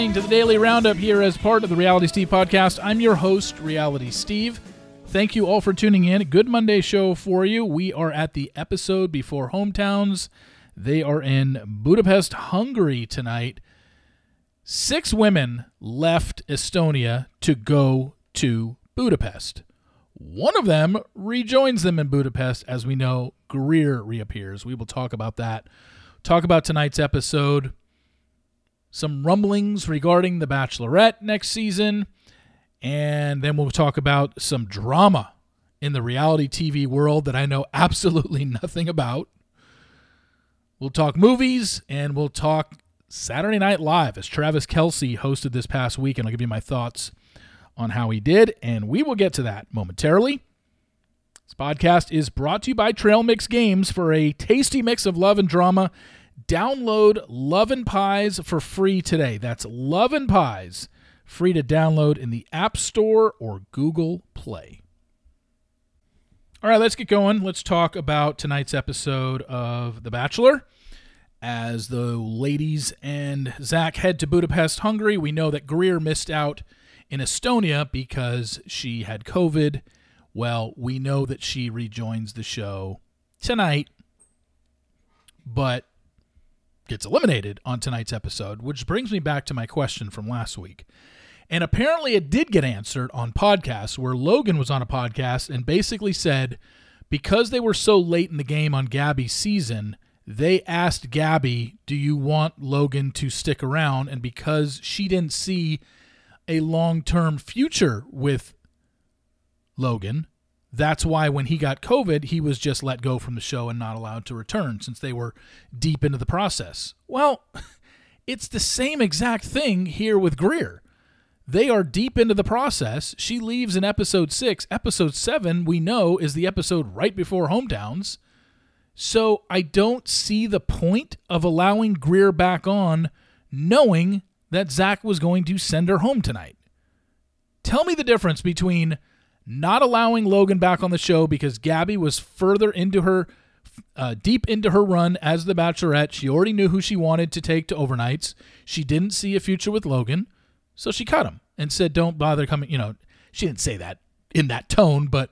listening to the Daily Roundup here as part of the Reality Steve podcast. I'm your host, Reality Steve. Thank you all for tuning in. Good Monday show for you. We are at the episode before hometowns. They are in Budapest, Hungary tonight. Six women left Estonia to go to Budapest. One of them rejoins them in Budapest. As we know, Greer reappears. We will talk about that. Talk about tonight's episode some rumblings regarding The Bachelorette next season, and then we'll talk about some drama in the reality TV world that I know absolutely nothing about. We'll talk movies and we'll talk Saturday Night Live as Travis Kelce hosted this past week, and I'll give you my thoughts on how he did, and we will get to that momentarily. This podcast is brought to you by Trail Mix Games for a tasty mix of love and drama Download Love and Pies for free today. That's Love and Pies, free to download in the App Store or Google Play. All right, let's get going. Let's talk about tonight's episode of The Bachelor. As the ladies and Zach head to Budapest, Hungary, we know that Greer missed out in Estonia because she had COVID. Well, we know that she rejoins the show tonight, but gets eliminated on tonight's episode, which brings me back to my question from last week. And apparently it did get answered on podcasts where Logan was on a podcast and basically said because they were so late in the game on Gabby's season, they asked Gabby, Do you want Logan to stick around? And because she didn't see a long term future with Logan, that's why when he got COVID, he was just let go from the show and not allowed to return since they were deep into the process. Well, it's the same exact thing here with Greer. They are deep into the process. She leaves in episode six. Episode seven, we know, is the episode right before Hometowns. So I don't see the point of allowing Greer back on knowing that Zach was going to send her home tonight. Tell me the difference between not allowing Logan back on the show because Gabby was further into her, uh, deep into her run as the Bachelorette. She already knew who she wanted to take to overnights. She didn't see a future with Logan, so she cut him and said, "Don't bother coming." You know, she didn't say that in that tone, but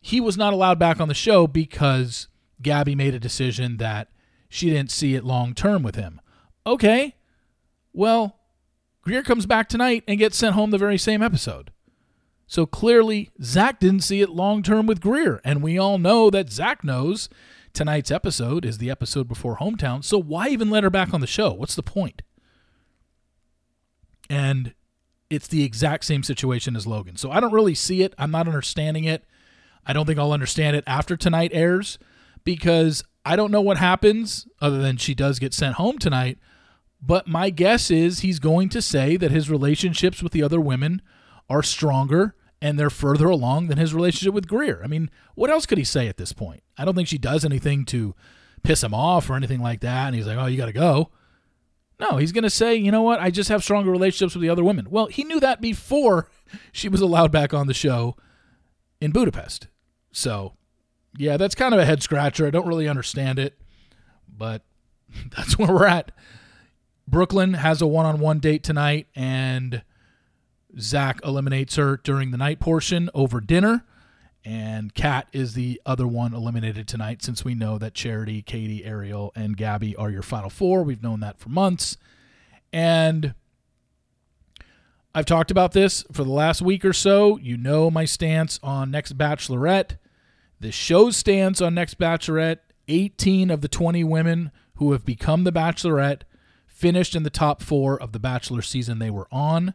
he was not allowed back on the show because Gabby made a decision that she didn't see it long term with him. Okay, well, Greer comes back tonight and gets sent home the very same episode. So clearly, Zach didn't see it long term with Greer. And we all know that Zach knows tonight's episode is the episode before Hometown. So why even let her back on the show? What's the point? And it's the exact same situation as Logan. So I don't really see it. I'm not understanding it. I don't think I'll understand it after tonight airs because I don't know what happens other than she does get sent home tonight. But my guess is he's going to say that his relationships with the other women are stronger and they're further along than his relationship with Greer. I mean, what else could he say at this point? I don't think she does anything to piss him off or anything like that. And he's like, oh, you got to go. No, he's going to say, you know what? I just have stronger relationships with the other women. Well, he knew that before she was allowed back on the show in Budapest. So, yeah, that's kind of a head scratcher. I don't really understand it, but that's where we're at. Brooklyn has a one on one date tonight, and Zach eliminates her during the night portion over dinner. And Kat is the other one eliminated tonight since we know that Charity, Katie, Ariel, and Gabby are your final four. We've known that for months. And I've talked about this for the last week or so. You know my stance on Next Bachelorette. The show's stance on Next Bachelorette 18 of the 20 women who have become the Bachelorette finished in the top four of the Bachelor season they were on.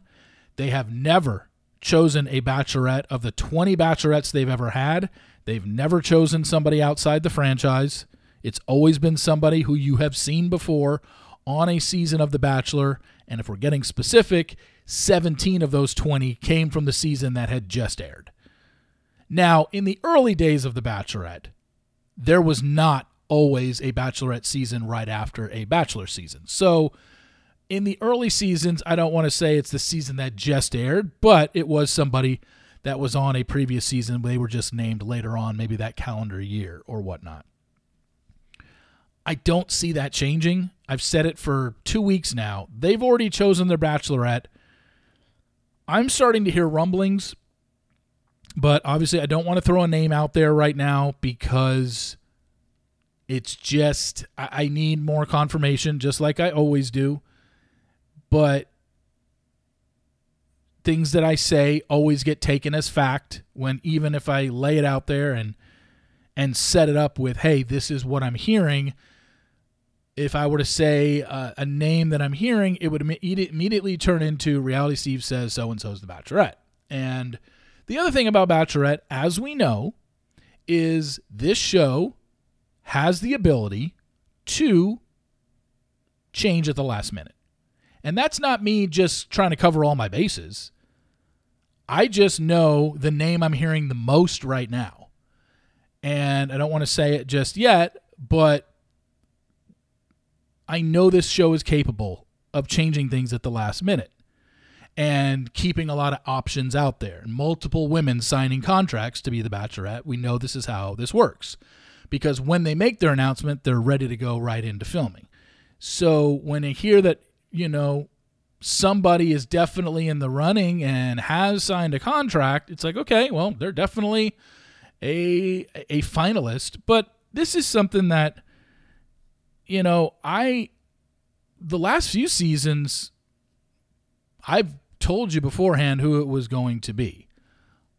They have never chosen a bachelorette of the 20 bachelorettes they've ever had. They've never chosen somebody outside the franchise. It's always been somebody who you have seen before on a season of The Bachelor. And if we're getting specific, 17 of those 20 came from the season that had just aired. Now, in the early days of The Bachelorette, there was not always a Bachelorette season right after a Bachelor season. So in the early seasons, I don't want to say it's the season that just aired, but it was somebody that was on a previous season. They were just named later on, maybe that calendar year or whatnot. I don't see that changing. I've said it for two weeks now. They've already chosen their bachelorette. I'm starting to hear rumblings, but obviously I don't want to throw a name out there right now because it's just, I, need more confirmation, just like I always do. But things that I say always get taken as fact when even if I lay it out there and and set it up with, hey, this is what I'm hearing if I were to say uh, a name that I'm hearing, it would immediately turn into Reality Steve says so and so is the Bachelorette. And the other thing about Bachelorette, as we know, is this show has the ability to change at the last minute. And that's not me just trying to cover all my bases. I just know the name I'm hearing the most right now. And I don't want to say it just yet, but I know this show is capable of changing things at the last minute and keeping a lot of options out there. Multiple women signing contracts to be the bachelorette. We know this is how this works because when they make their announcement, they're ready to go right into filming. So when I hear that, you know, somebody is definitely in the running and has signed a contract, it's like, okay, well, they're definitely a a finalist, but this is something that you know, I the last few seasons I've told you beforehand who it was going to be.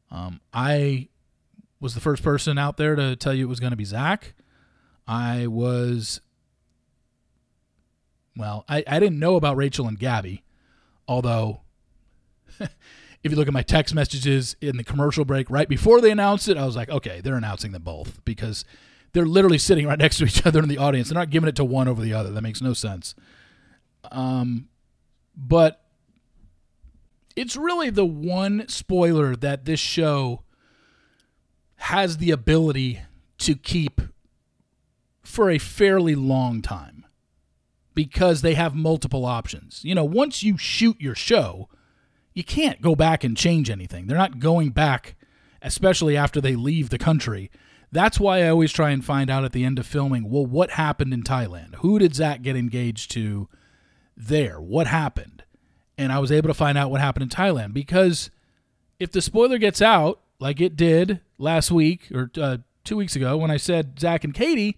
Um, I was the first person out there to tell you it was going to be Zach. I was, well, I, I didn't know about Rachel and Gabby, although if you look at my text messages in the commercial break right before they announced it, I was like, okay, they're announcing them both because they're literally sitting right next to each other in the audience. They're not giving it to one over the other. That makes no sense. Um, but it's really the one spoiler that this show has the ability to keep for a fairly long time because they have multiple options. You know, once you shoot your show, you can't go back and change anything. They're not going back, especially after they leave the country that's why I always try and find out at the end of filming, well, what happened in Thailand? Who did Zach get engaged to there? What happened? And I was able to find out what happened in Thailand because if the spoiler gets out, like it did last week or uh, two weeks ago when I said Zach and Katie,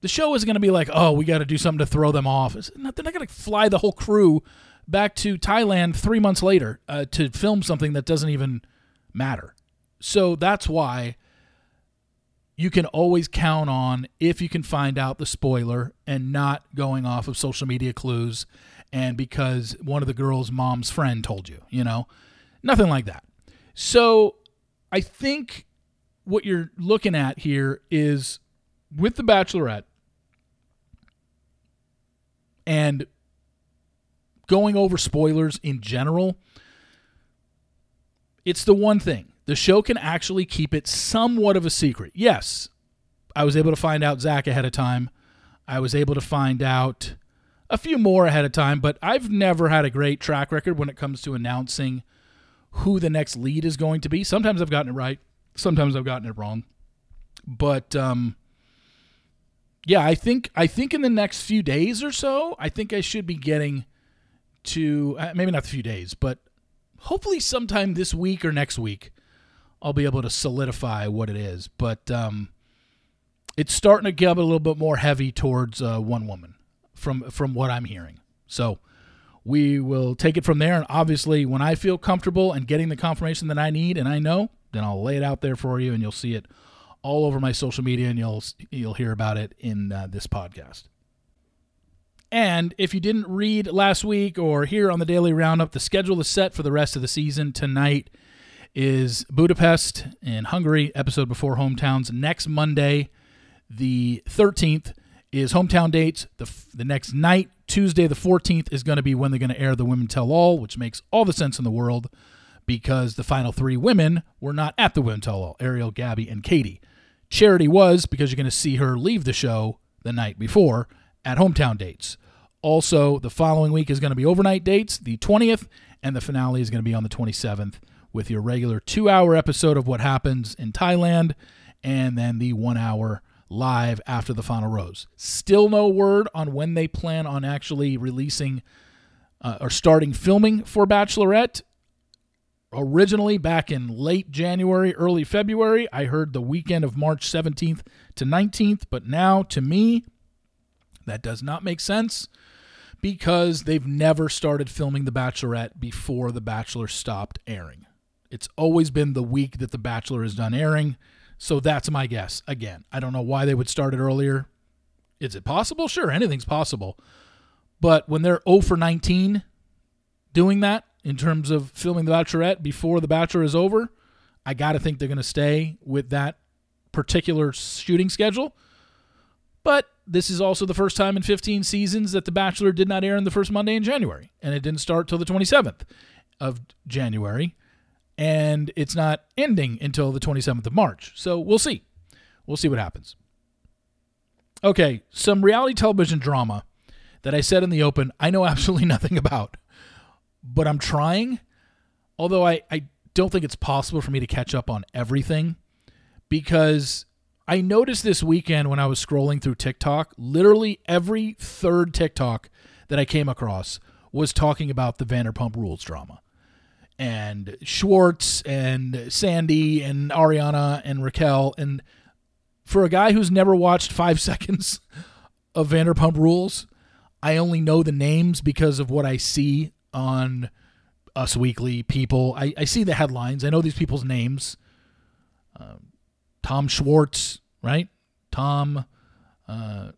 the show isn't going to be like, oh, we got to do something to throw them off. Not, they're not going to fly the whole crew back to Thailand three months later uh, to film something that doesn't even matter. So that's why you can always count on if you can find out the spoiler and not going off of social media clues and because one of the girl's mom's friend told you, you know, nothing like that. So I think what you're looking at here is with The Bachelorette and going over spoilers in general, it's the one thing the show can actually keep it somewhat of a secret. Yes, I was able to find out Zach ahead of time. I was able to find out a few more ahead of time, but I've never had a great track record when it comes to announcing who the next lead is going to be. Sometimes I've gotten it right, sometimes I've gotten it wrong. But um yeah, I think I think in the next few days or so, I think I should be getting to uh, maybe not a few days, but hopefully sometime this week or next week I'll be able to solidify what it is. But um, it's starting to get a little bit more heavy towards uh, one woman from from what I'm hearing. So we will take it from there. And obviously, when I feel comfortable and getting the confirmation that I need and I know, then I'll lay it out there for you, and you'll see it all over my social media, and you'll you'll hear about it in uh, this podcast. And if you didn't read last week or hear on the daily roundup, the schedule is set for the rest of the season. Tonight is Budapest in Hungary, episode before hometowns. Next Monday, the 13th, is hometown dates. The, the next night, Tuesday, the 14th, is going to be when they're going to air the Women Tell All, which makes all the sense in the world because the final three women were not at the Women Tell All Ariel, Gabby, and Katie. Charity was because you're going to see her leave the show the night before at hometown dates. Also, the following week is going to be overnight dates, the 20th, and the finale is going to be on the 27th with your regular two hour episode of what happens in Thailand and then the one hour live after the final rose. Still no word on when they plan on actually releasing uh, or starting filming for Bachelorette. Originally, back in late January, early February, I heard the weekend of March 17th to 19th, but now to me, that does not make sense because they've never started filming The Bachelorette before The Bachelor stopped airing. It's always been the week that The Bachelor is done airing. So that's my guess. Again, I don't know why they would start it earlier. Is it possible? Sure, anything's possible. But when they're 0 for 19 doing that in terms of filming The Bachelorette before The Bachelor is over, I got to think they're going to stay with that particular shooting schedule. But this is also the first time in 15 seasons that The Bachelor did not air in the first Monday in January, and it didn't start till the 27th of January and it's not ending until the 27th of March. So we'll see. We'll see what happens. Okay, some reality television drama that I said in the open I know absolutely nothing about, but I'm trying. Although I, I don't think it's possible for me to catch up on everything because I noticed this weekend when I was scrolling through TikTok, literally every third TikTok that I came across was talking about the Vanderpump Rules drama and Schwartz and Sandy and Ariana and Raquel. And for a guy who's never watched five seconds of Vanderpump Rules, I only know the names because of what I see on Us Weekly, People. I, I see the headlines. I know these people's names. Um, Tom Schwartz, right? Tom. Uh,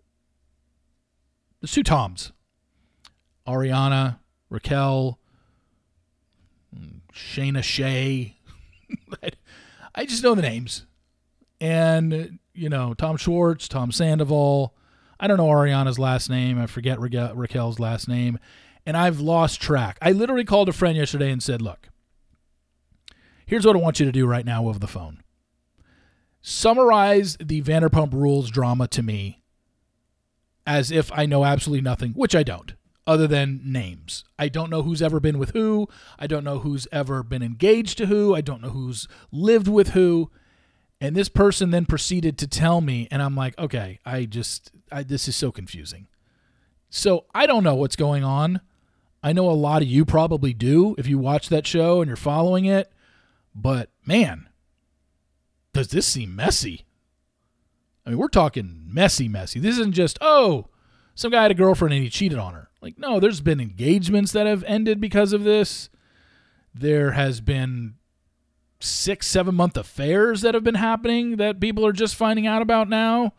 the two Toms. Ariana, Raquel, Scheana Shay. I just know the names. And, you know, Tom Schwartz, Tom Sandoval. I don't know Ariana's last name. I forget Ra- Raquel's last name. And I've lost track. I literally called a friend yesterday and said, look, here's what I want you to do right now over the phone. Summarize the Vanderpump Rules drama to me as if I know absolutely nothing, which I don't other than names. I don't know who's ever been with who. I don't know who's ever been engaged to who. I don't know who's lived with who. And this person then proceeded to tell me, and I'm like, okay, I just, I, this is so confusing. So I don't know what's going on. I know a lot of you probably do if you watch that show and you're following it. But man, does this seem messy? I mean, we're talking messy, messy. This isn't just, oh, some guy had a girlfriend and he cheated on her. Like, no, there's been engagements that have ended because of this. There has been six, seven month affairs that have been happening that people are just finding out about now.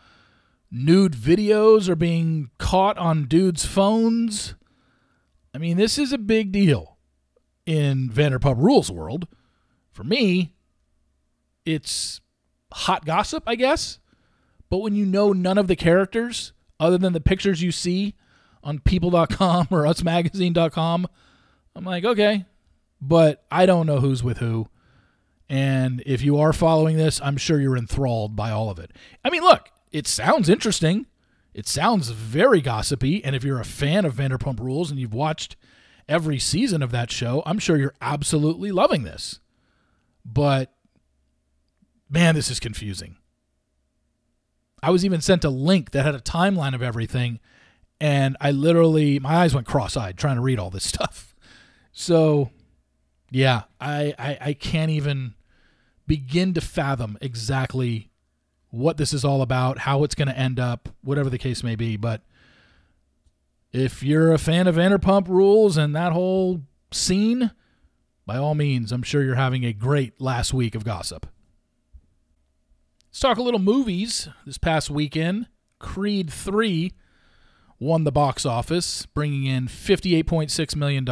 Nude videos are being caught on dudes' phones. I mean, this is a big deal in Vanderpump Rules world. For me, it's hot gossip, I guess. But when you know none of the characters, other than the pictures you see on people.com or usmagazine.com. I'm like, okay, but I don't know who's with who. And if you are following this, I'm sure you're enthralled by all of it. I mean, look, it sounds interesting. It sounds very gossipy. And if you're a fan of Vanderpump Rules and you've watched every season of that show, I'm sure you're absolutely loving this. But man, this is confusing. I was even sent a link that had a timeline of everything, and I literally my eyes went cross-eyed trying to read all this stuff. So, yeah, I, I, I can't even begin to fathom exactly what this is all about, how it's going to end up, whatever the case may be. But if you're a fan of Vanderpump Rules and that whole scene, by all means, I'm sure you're having a great last week of gossip. Let's talk a little movies. This past weekend, Creed 3 won the box office, bringing in $58.6 million,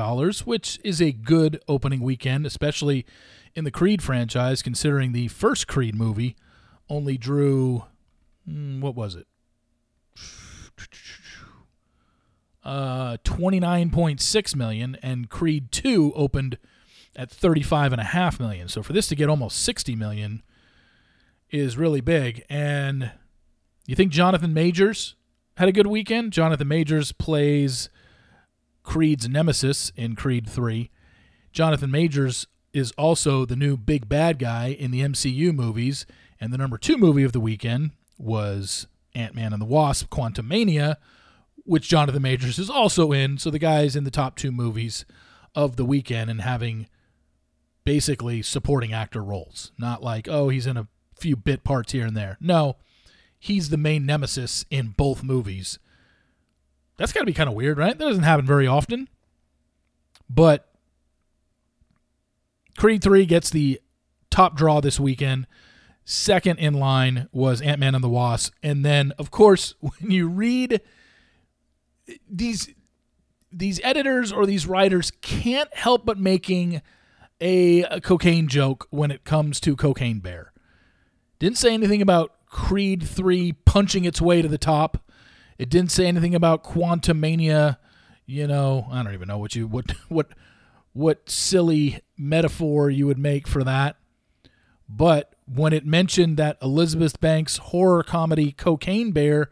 which is a good opening weekend, especially in the Creed franchise, considering the first Creed movie only drew, hmm, what was it? Uh, 29.6 million and Creed 2 opened at 35.5 million. So for this to get almost 60 million is really big. And you think Jonathan Majors had a good weekend? Jonathan Majors plays Creed's nemesis in Creed 3. Jonathan Majors is also the new big bad guy in the MCU movies. And the number two movie of the weekend was Ant Man and the Wasp, Quantumania, which Jonathan Majors is also in. So the guy's in the top two movies of the weekend and having basically supporting actor roles. Not like, oh, he's in a few bit parts here and there. No, he's the main nemesis in both movies. That's got to be kind of weird, right? That doesn't happen very often. But Creed 3 gets the top draw this weekend. Second in line was Ant Man and the Wasp. And then, of course, when you read these these editors or these writers can't help but making a, a, cocaine joke when it comes to Cocaine Bear. Didn't say anything about Creed 3 punching its way to the top. It didn't say anything about Quantumania, you know, I don't even know what you what what what silly metaphor you would make for that. But when it mentioned that Elizabeth Banks' horror comedy Cocaine Bear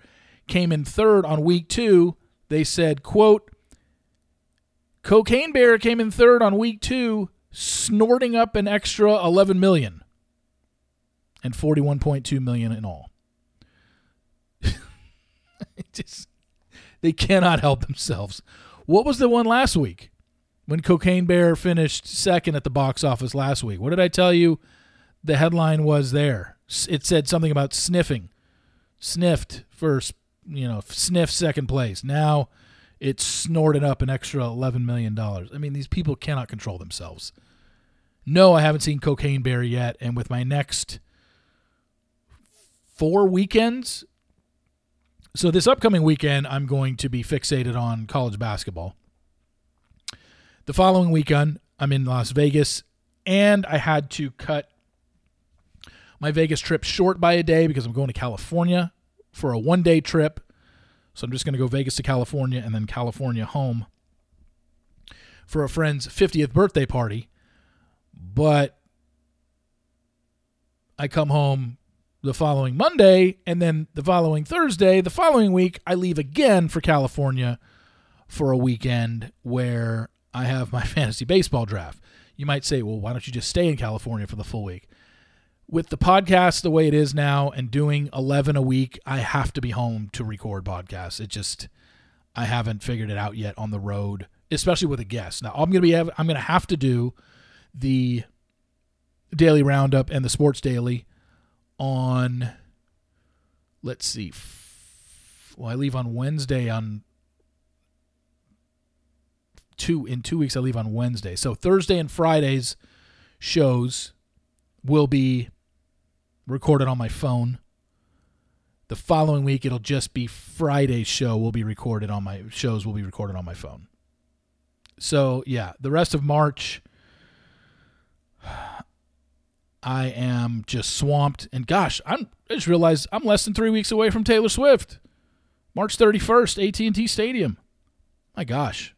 came in third on week 2, they said, quote, Cocaine Bear came in third on week 2 snorting up an extra 11 million and 41.2 million in all. just they cannot help themselves. What was the one last week when Cocaine Bear finished second at the box office last week? What did I tell you? The headline was there. It said something about sniffing, sniffed first, you know, sniff second place. Now it snorted up an extra $11 million. I mean, these people cannot control themselves. No, I haven't seen Cocaine Bear yet. And with my next four weekends, so this upcoming weekend, I'm going to be fixated on college basketball. The following weekend, I'm in Las Vegas, and I had to cut my Vegas trip short by a day because I'm going to California for a one day trip. So I'm just going to go Vegas to California and then California home for a friend's 50th birthday party. But I come home the following Monday, and then the following Thursday, the following week, I leave again for California for a weekend where I have my fantasy baseball draft. You might say, well, why don't you just stay in California for the full week? With the podcast the way it is now and doing 11 a week, I have to be home to record podcasts. It just, I haven't figured it out yet on the road, especially with a guest. Now, I'm going to be, I'm going to have to do the daily roundup and the sports daily on let's see well i leave on wednesday on two in two weeks i leave on wednesday so thursday and fridays shows will be recorded on my phone the following week it'll just be friday's show will be recorded on my shows will be recorded on my phone so yeah the rest of march I am just swamped. And gosh, I'm, I just realized I'm less than three weeks away from Taylor Swift. March 31st, AT&T Stadium. My gosh.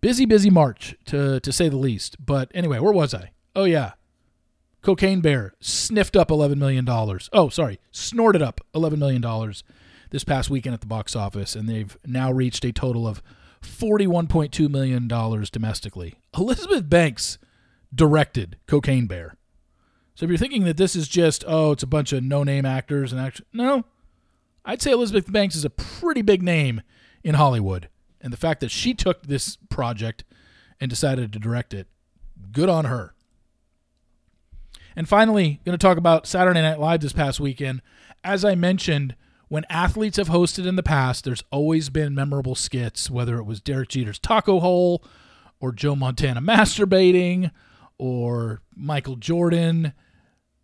Busy, busy March, to, to say the least. But anyway, where was I? Oh, yeah. Cocaine Bear sniffed up $11 million. Oh, sorry. Snorted up $11 million this past weekend at the box office. And they've now reached a total of $41.2 million domestically. Elizabeth Banks directed Cocaine Bear. So if you're thinking that this is just oh, it's a bunch of no-name actors and actually no, I'd say Elizabeth Banks is a pretty big name in Hollywood, and the fact that she took this project and decided to direct it, good on her. And finally, going to talk about Saturday Night Live this past weekend. As I mentioned, when athletes have hosted in the past, there's always been memorable skits, whether it was Derek Jeter's taco hole or Joe Montana masturbating or Michael Jordan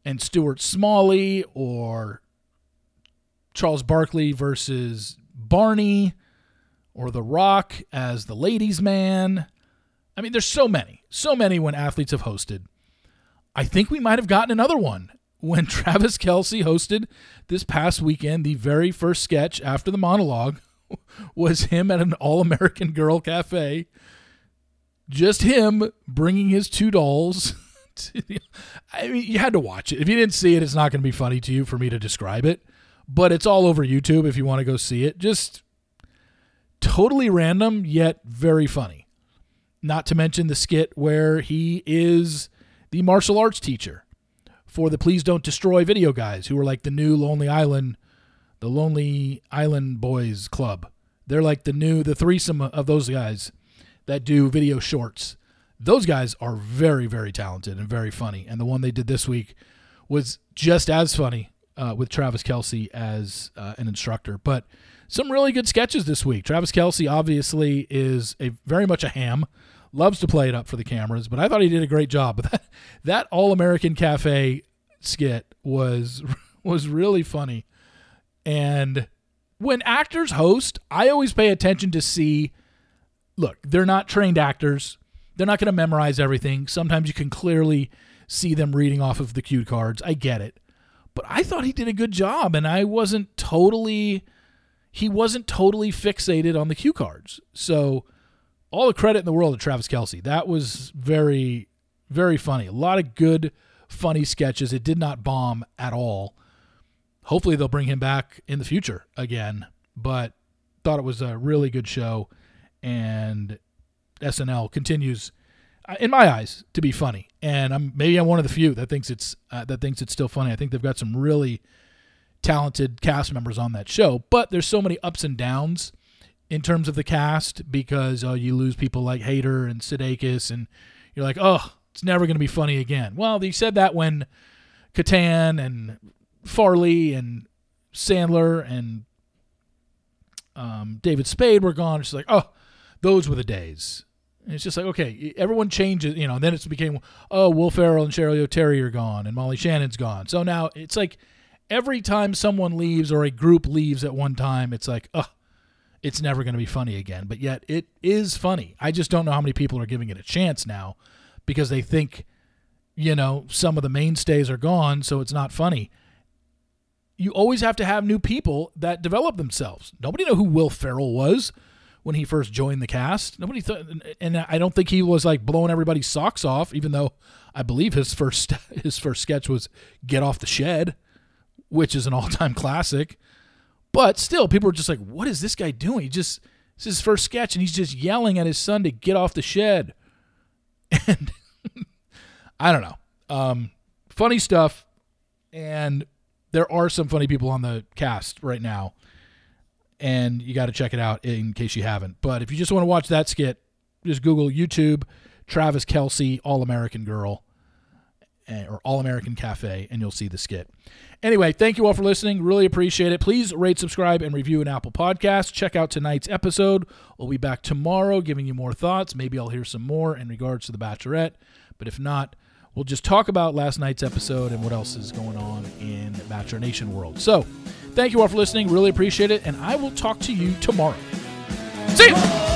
and Stuart Smalley or Charles Barkley versus Barney or The Rock as the ladies' man. I mean, there's so many, so many when athletes have hosted. I think we might have gotten another one when Travis Kelce hosted this past weekend. The very first sketch after the monologue was him at an All American Girl cafe. Just him bringing his two dolls I mean, you had to watch it. If you didn't see it, it's not going to be funny to you for me to describe it. But it's all over YouTube if you want to go see it. Just totally random, yet very funny. Not to mention the skit where he is the martial arts teacher for the Please Don't Destroy video guys, who are like the new Lonely Island, the Lonely Island Boys Club. They're like the new the threesome of those guys that do video shorts. Those guys are very very talented and very funny. And the one they did this week was just as funny uh, with Travis Kelce as uh, an instructor. But some really good sketches this week. Travis Kelce obviously is a very much a ham, loves to play it up for the cameras, but I thought he did a great job. But That that All American Cafe skit was was really funny. And when actors host, I always pay attention to see look, they're not trained actors. They're not going to memorize everything. Sometimes you can clearly see them reading off of the cue cards. I get it. But I thought he did a good job and I wasn't totally he wasn't totally fixated on the cue cards. So all the credit in the world to Travis Kelce. That was very, very funny. A lot of good, funny sketches. It did not bomb at all. Hopefully they'll bring him back in the future again. But thought it was a really good show, and SNL continues, uh, in my eyes, to be funny. And I'm maybe I'm one of the few that thinks it's uh, that thinks it's still funny. I think they've got some really talented cast members on that show, but there's so many ups and downs in terms of the cast because uh, you lose people like Hader and Sudeikis, and you're like, oh, it's never going to be funny again. Well, they said that when Catan and Farley and Sandler and um, David Spade were gone. It's like, oh, those were the days. And it's just like, okay, everyone changes, you know. Then it became, oh, Will Ferrell and Cheri Oteri are gone, and Molly Shannon's gone. So now it's like every time someone leaves or a group leaves at one time, it's like, oh, it's never going to be funny again. But yet it is funny. I just don't know how many people are giving it a chance now because they think, you know, some of the mainstays are gone, so it's not funny. You always have to have new people that develop themselves. Nobody knew who Will Ferrell was when he first joined the cast. Nobody thought, and I don't think he was like blowing everybody's socks off. Even though I believe his first his first sketch was "Get Off the Shed." which is an all time classic. But still, people are just like, what is this guy doing? He just, it's his first sketch, and he's just yelling at his son to get off the shed. And I don't know. Um, funny stuff. And there are some funny people on the cast right now. And you got to check it out in case you haven't. But if you just want to watch that skit, just Google YouTube Travis Kelce All American Girl or All American Cafe, and you'll see the skit. Anyway, thank you all for listening. Really appreciate it. Please rate, subscribe, and review an Apple Podcast. Check out tonight's episode. We'll be back tomorrow giving you more thoughts. Maybe I'll hear some more in regards to The Bachelorette. But if not, we'll just talk about last night's episode and what else is going on in Bachelor Nation world. So, thank you all for listening. Really appreciate it. And I will talk to you tomorrow. See you.